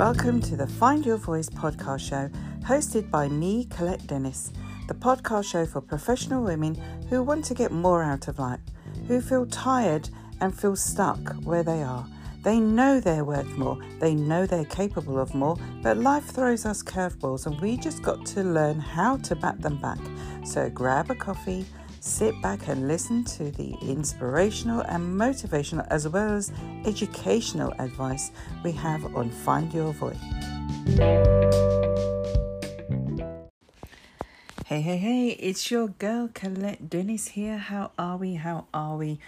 Welcome to the Find Your Voice podcast show, hosted by me, Colette Dennis, the podcast show for professional women who want to get more out of life, who feel tired and feel stuck where they are. They know they're worth more, they know they're capable of more, but life throws us curveballs and we just got to learn how to bat them back. So grab a coffee, sit back and listen to the inspirational and motivational as well as educational advice we have on Find Your Voice. Hey, hey, hey, it's your girl Colette Dennis here. How are we? How are we?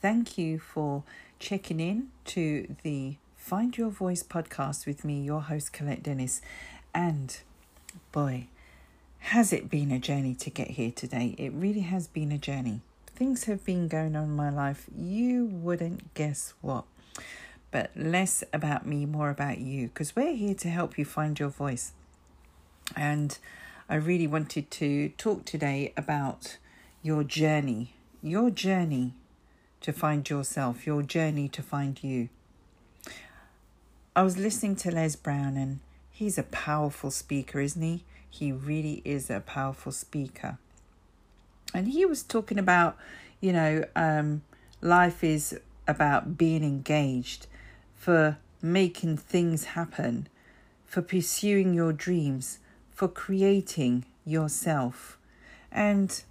Thank you for checking in to the Find Your Voice podcast with me, your host Colette Dennis. And boy, has it been a journey to get here today? It really has been a journey. Things have been going on in my life. You wouldn't guess what. But less about me, more about you, because we're here to help you find your voice. And I really wanted to talk today about your journey, your journey to find yourself, your journey to find you. I was listening to Les Brown, and he's a powerful speaker, isn't he? He really is a powerful speaker. And he was talking about, you know, um, life is about being engaged, for making things happen, for pursuing your dreams, for creating yourself. And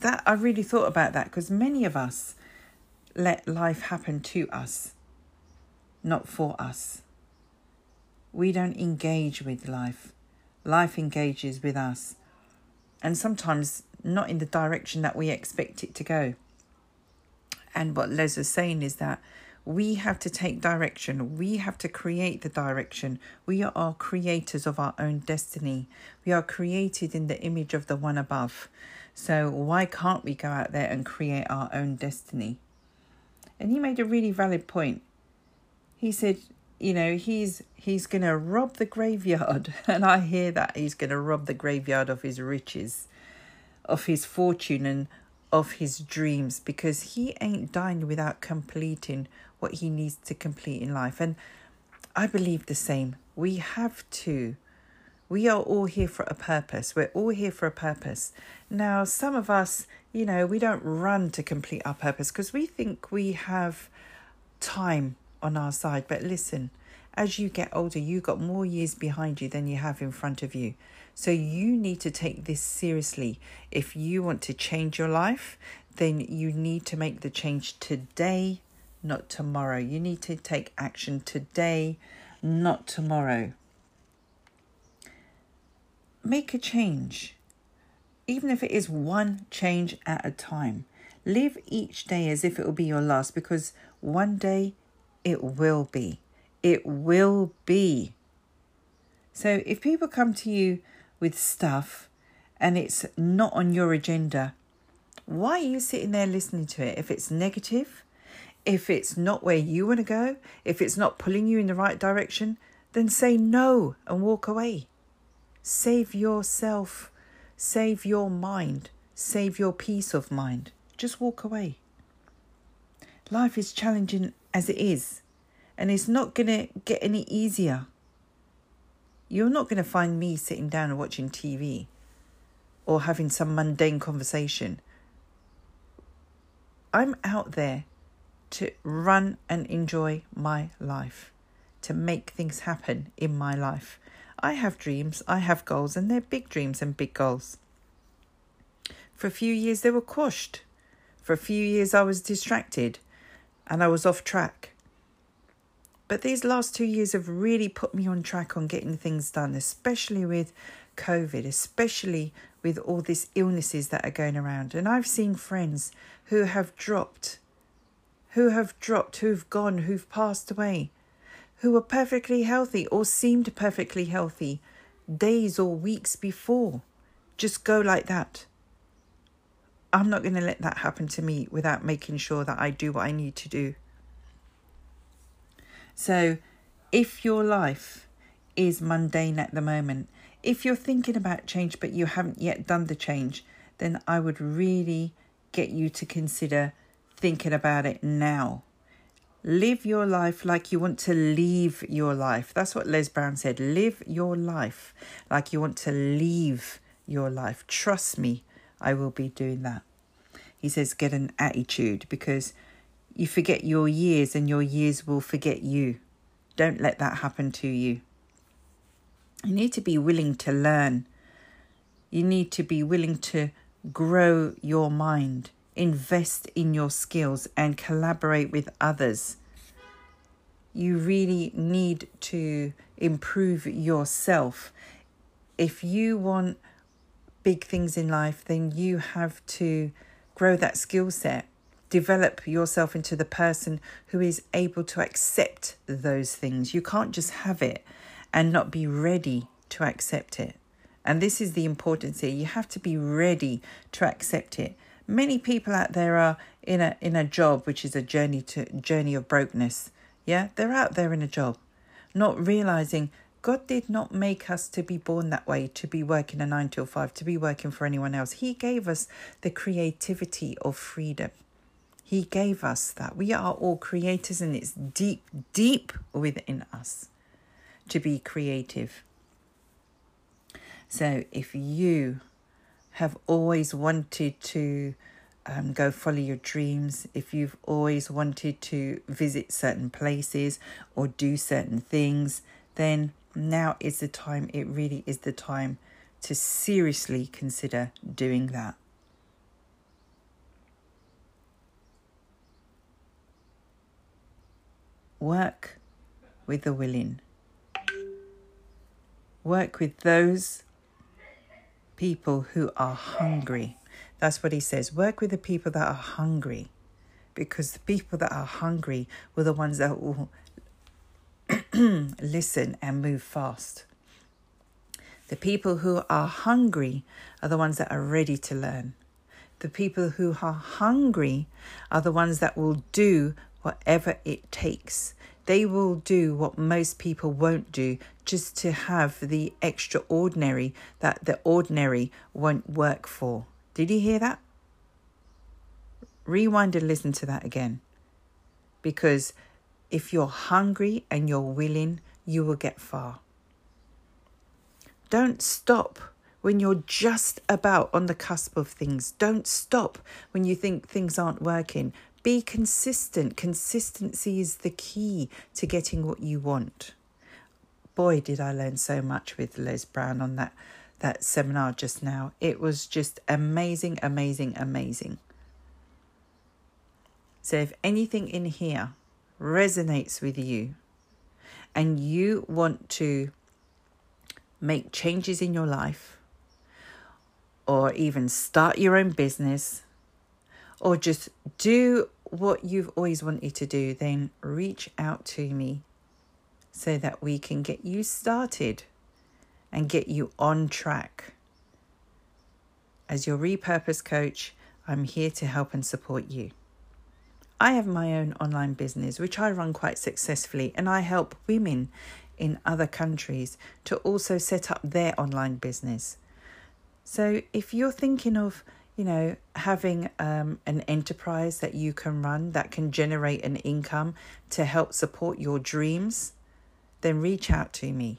that I really thought about that because many of us let life happen to us, not for us. We don't engage with life, life engages with us, and sometimes not in the direction that we expect it to go. And what Les was saying is that we have to take direction. We have to create the direction. We are creators of our own destiny. We are created in the image of the one above. So why can't we go out there and create our own destiny? And he made a really valid point. He said, you know, he's he's going to rob the graveyard, and I hear that he's going to rob the graveyard of his riches, of his fortune and of his dreams because he ain't dying without completing what he needs to complete in life. And I believe the same. We have to. We are all here for a purpose. We're all here for a purpose. Now, some of us, you know, we don't run to complete our purpose because we think we have time on our side. But listen, as you get older, you've got more years behind you than you have in front of you. So you need to take this seriously. If you want to change your life, then you need to make the change today, not tomorrow. You need to take action today, not tomorrow. Make a change, even if it is one change at a time. Live each day as if it will be your last because one day it will be. It will be. So if people come to you with stuff and it's not on your agenda, why are you sitting there listening to it? If it's negative, if it's not where you want to go, if it's not pulling you in the right direction, then say no and walk away. Save yourself, save your mind, save your peace of mind. Just walk away. Life is challenging as it is, and it's not going to get any easier. You're not going to find me sitting down and watching TV or having some mundane conversation. I'm out there to run and enjoy my life, to make things happen in my life. I have dreams, I have goals, and they're big dreams and big goals. For a few years, they were quashed. For a few years, I was distracted and I was off track. But these last two years have really put me on track on getting things done, especially with COVID, especially with all these illnesses that are going around. And I've seen friends who have dropped, who have dropped, who've gone, who've passed away, who were perfectly healthy or seemed perfectly healthy days or weeks before. Just go like that. I'm not going to let that happen to me without making sure that I do what I need to do. So, if your life is mundane at the moment, if you're thinking about change but you haven't yet done the change, then I would really get you to consider thinking about it now. Live your life like you want to leave your life. That's what Les Brown said. Live your life like you want to leave your life. Trust me, I will be doing that. He says, get an attitude because you forget your years and your years will forget you. Don't let that happen to you. You need to be willing to learn. You need to be willing to grow your mind, invest in your skills, and collaborate with others. You really need to improve yourself. If you want big things in life, then you have to grow that skill set. Develop yourself into the person who is able to accept those things. You can't just have it and not be ready to accept it. And this is the importance here. You have to be ready to accept it. Many people out there are in a in a job which is a journey to journey of brokenness. Yeah, they're out there in a job, not realizing God did not make us to be born that way, to be working a nine till five, to be working for anyone else. He gave us the creativity of freedom. He gave us that. We are all creators, and it's deep, deep within us to be creative. So if you have always wanted to um, go follow your dreams, if you've always wanted to visit certain places or do certain things, then now is the time, it really is the time to seriously consider doing that. Work with the willing. Work with those people who are hungry. That's what he says. Work with the people that are hungry. Because the people that are hungry were the ones that will listen and move fast. The people who are hungry are the ones that are ready to learn. The people who are hungry are the ones that will do whatever it takes. They will do what most people won't do just to have the extraordinary that the ordinary won't work for. Did you hear that? Rewind and listen to that again. Because if you're hungry and you're willing, you will get far. Don't stop when you're just about on the cusp of things. Don't stop when you think things aren't working. Be consistent. Consistency is the key to getting what you want. Boy, did I learn so much with Les Brown on that, that seminar just now. It was just amazing, amazing, amazing. So, if anything in here resonates with you and you want to make changes in your life, or even start your own business, or just do what you've always wanted to do, then reach out to me so that we can get you started and get you on track. As your repurpose coach, I'm here to help and support you. I have my own online business, which I run quite successfully, and I help women in other countries to also set up their online business. So if you're thinking of, you know, having um, an enterprise that you can run that can generate an income to help support your dreams, then reach out to me.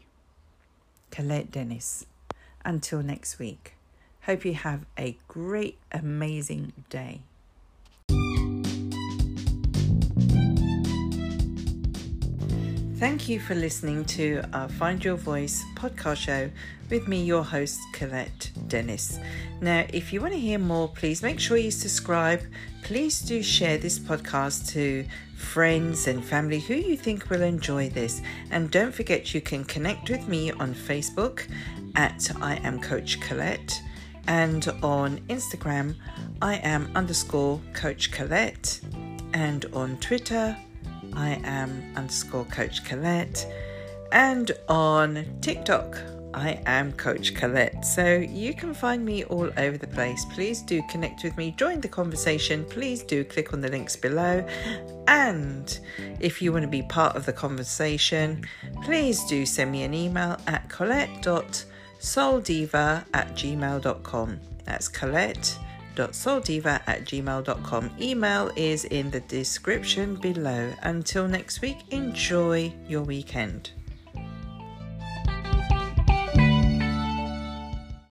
Colette Dennis. Until next week. Hope you have a great, amazing day. Thank you for listening to our Find Your Voice podcast show with me, your host, Colette Dennis. Now, if you want to hear more, please make sure you subscribe. Please do share this podcast to friends and family who you think will enjoy this. And don't forget, you can connect with me on Facebook at I am Coach Colette and on Instagram, I am underscore Coach Colette, and on Twitter, I am underscore Coach Colette, and on TikTok, I am Coach Colette. So you can find me all over the place. Please do connect with me, join the conversation. Please do click on the links below. And if you want to be part of the conversation, please do send me an email at colette.souldiva at gmail.com. That's colette love.souldiva at gmail.com. Email is in the description below. Until next week, enjoy your weekend.